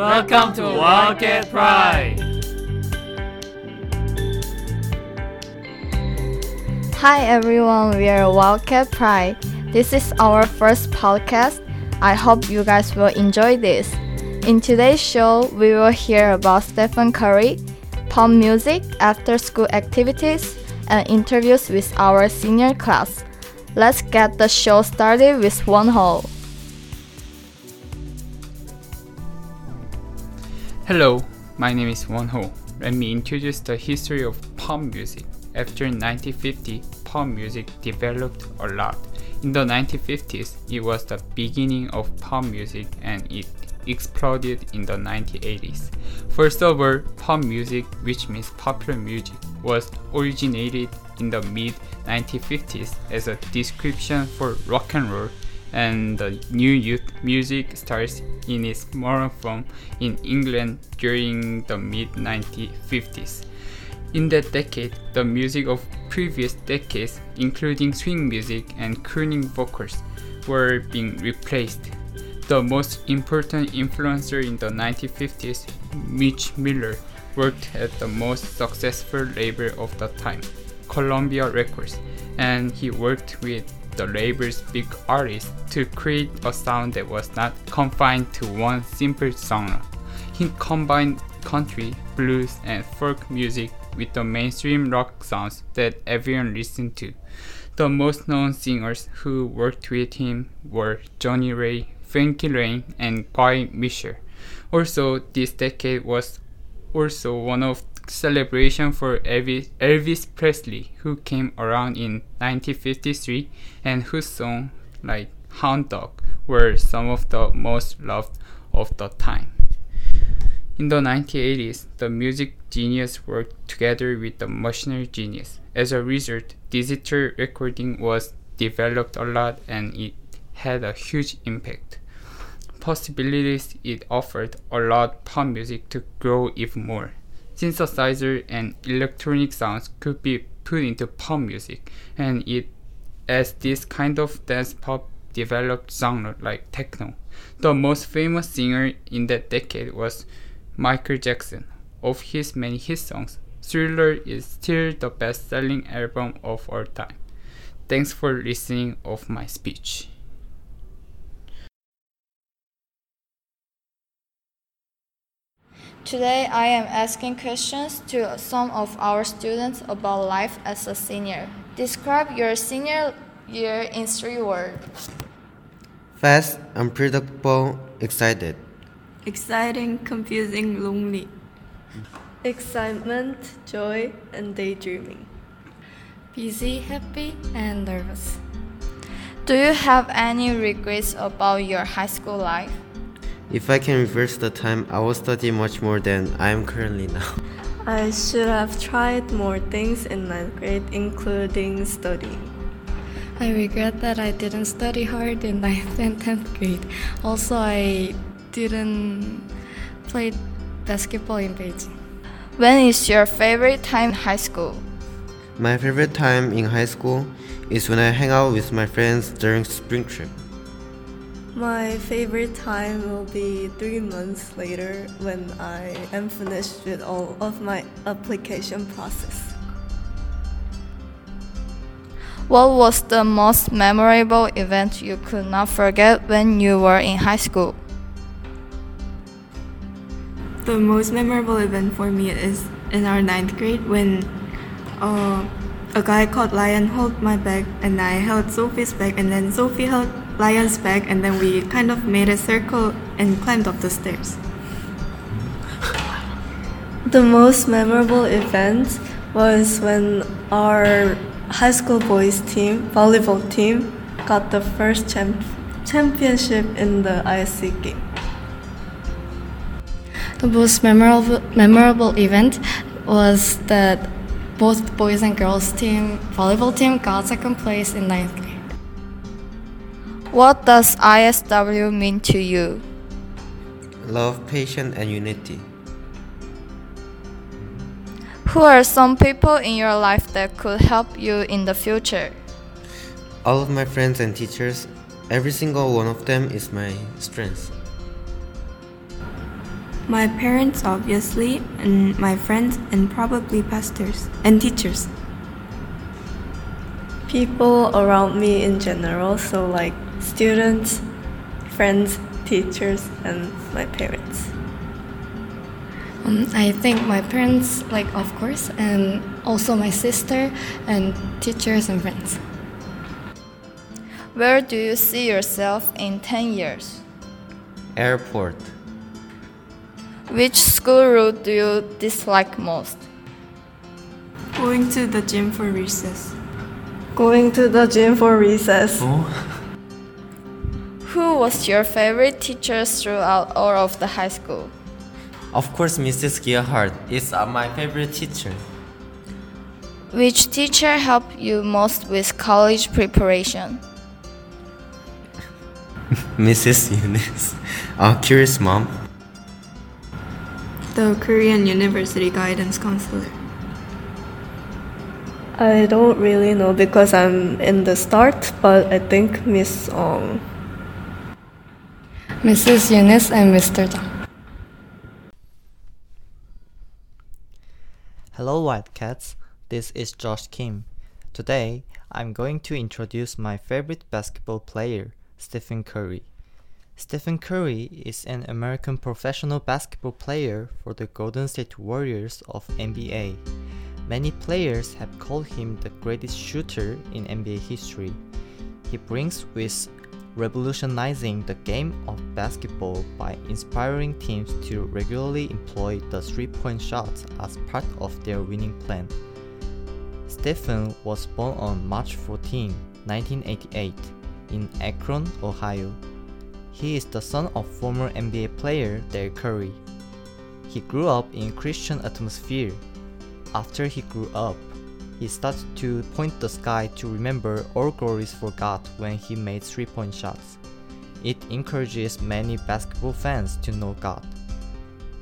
Welcome to Wildcat Pride. Hi everyone, we are Wildcat Pride. This is our first podcast. I hope you guys will enjoy this. In today's show, we will hear about Stephen Curry, pop music, after school activities, and interviews with our senior class. Let's get the show started with Wonho. Hello, my name is Wonho. Let me introduce the history of pop music. After 1950, pop music developed a lot. In the 1950s, it was the beginning of pop music and it exploded in the 1980s. First of all, pop music, which means popular music, was originated in the mid 1950s as a description for rock and roll, and the new youth music starts in its modern form in England during the mid 1950s. In that decade, the music of previous decades, including swing music and crooning vocals, were being replaced. The most important influencer in the 1950s, Mitch Miller, worked at the most successful label of the time, Columbia Records, and he worked with the label's big artists to create a sound that was not confined to one simple genre. He combined country, blues, and folk music with the mainstream rock sounds that everyone listened to. The most known singers who worked with him were Johnnie Ray, Frankie Laine, and Guy Mitchell. Also, this decade was also one of celebration for Elvis, Presley, who came around in 1953 and whose songs like Hound Dog were some of the most loved of the time. In the 1980s, the music genius worked together with the machinery genius. As a result, digital recording was developed a lot and it had a huge impact. Possibilities it offered allowed pop music to grow even more. Synthesizer and electronic sounds could be put into pop music, and it as this kind of dance pop developed genre like techno. The most famous singer in that decade was Michael Jackson. Of his many hit songs, Thriller is still the best-selling album of all time. Thanks for listening of my speech. Today I am asking questions to some of our students about life as a senior. Describe your senior year in three words. Fast, unpredictable, excited. Exciting, confusing, lonely. Excitement, joy, and daydreaming. Busy, happy, and nervous. Do you have any regrets about your high school life? If I can reverse the time, I will study much more than I am currently now. I should have tried more things in ninth grade, including studying. I regret that I didn't study hard in ninth and 10th grade. Also, I didn't play basketball in Beijing. When is your favorite time in high school? My favorite time in high school is when I hang out with my friends during spring trip. My favorite time will be three months later when I am finished with all of my application process. What was the most memorable event you could not forget when you were in high school? The most memorable event for me is in our ninth grade when uh, a guy called Lion held my bag and I held Sophie's bag and then Sophie held Lion's bag and then we kind of made a circle and climbed up the stairs. The most memorable event was when our high school boys team, volleyball team, got the first champ- championship in the ISC game. The most memorable memorable event was that both boys and girls team volleyball team got second place in ninth grade. What does ISW mean to you? Love, patience, and unity. Who are some people in your life that could help you in the future? All of my friends and teachers, every single one of them is my strength. My parents, obviously, and my friends, and probably pastors and teachers. People around me in general, so like students, friends, teachers, and my parents. Um, I think my parents, like, of course, and also my sister, and teachers and friends. Where do you see yourself in 10 years? Airport. Which school route do you dislike most? Going to the gym for recess. Going to the gym for recess. Who was your favorite teacher throughout all of the high school? Of course, Mrs. Gearhart is uh, my favorite teacher. Which teacher helped you most with college preparation? Mrs. Eunice. Uh, curious mom. The Korean University Guidance Counselor. I don't really know because I'm in the start, but I think Miss Ong. Mrs. Eunice and Mr. Dong. Hello Wildcats, this is Josh Kim. Today, I'm going to introduce my favorite basketball player, Stephen Curry. Stephen Curry is an American professional basketball player for the Golden State Warriors of NBA. Many players have called him the greatest shooter in NBA history. He brings with revolutionizing the game of basketball by inspiring teams to regularly employ the three-point shot as part of their winning plan. Stephen was born on March 14, 1988, in Akron, Ohio. He is the son of former NBA player Derek Curry. He grew up in Christian atmosphere. After he grew up, he started to point the sky to remember all glories for God when he made three-point shots. It encourages many basketball fans to know God.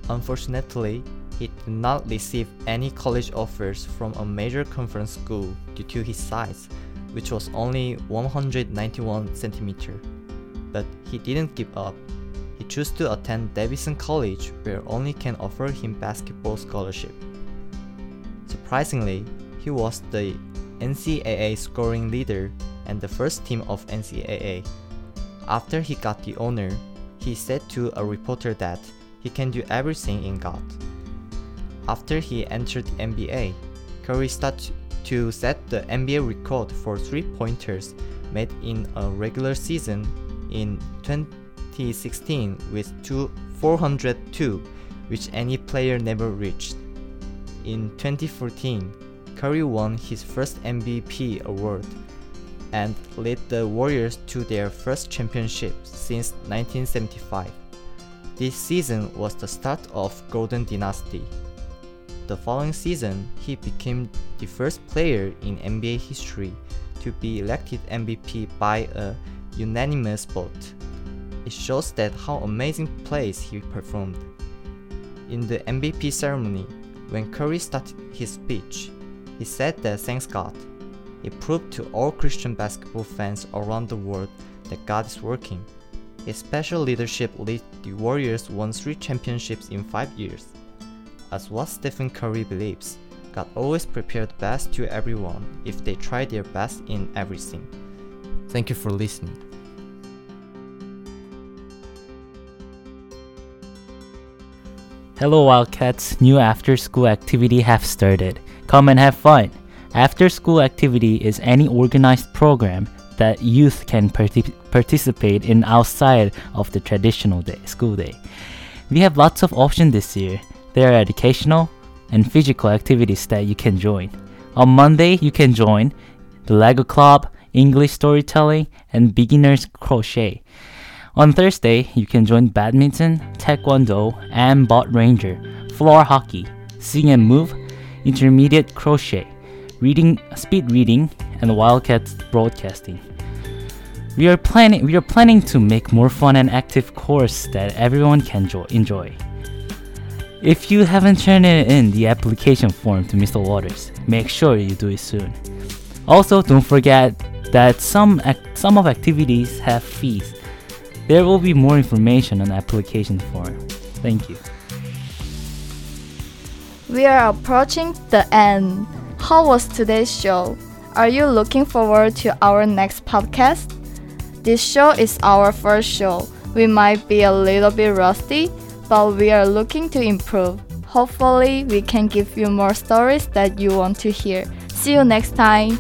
Unfortunately, he did not receive any college offers from a major conference school due to his size, which was only 191 centimeter. But he didn't give up. He chose to attend Davidson College where only can offer him basketball scholarship. Surprisingly, he was the NCAA scoring leader and the first team of NCAA. After he got the honor, he said to a reporter that he can do everything in God. After he entered the NBA, Curry started to set the NBA record for three pointers made in a regular season in 2016 with 402, which any player never reached. In 2014, Curry won his first MVP award and led the Warriors to their first championship since 1975. This season was the start of Golden Dynasty. The following season, he became the first player in NBA history to be elected MVP by a unanimous vote. It shows that how amazing plays he performed. In the MVP ceremony, when Curry started his speech, he said that thanks God. He proved to all Christian basketball fans around the world that God is working. His special leadership led the Warriors won three championships in five years. As what Stephen Curry believes, God always prepared best to everyone if they try their best in everything. Thank you for listening. Hello Wildcats, new after school activity have started. Come and have fun. After school activity is any organized program that youth can partic- participate in outside of the traditional day, school day. We have lots of options this year. There are educational and physical activities that you can join. On Monday, you can join the Lego Club, English storytelling, and beginners crochet. On Thursday, you can join badminton, taekwondo, and bot ranger, floor hockey, sing and move, intermediate crochet, reading, speed reading, and wildcat broadcasting. We are planning we are planning to make more fun and active course that everyone can jo- enjoy. If you haven't turned in the application form to Mr. Waters, make sure you do it soon. Also, don't forget that some some of activities have fees. There will be more information on the application form. Thank you. We are approaching the end. How was today's show? Are you looking forward to our next podcast? This show is our first show. We might be a little bit rusty, but we are looking to improve. Hopefully, we can give you more stories that you want to hear. See you next time.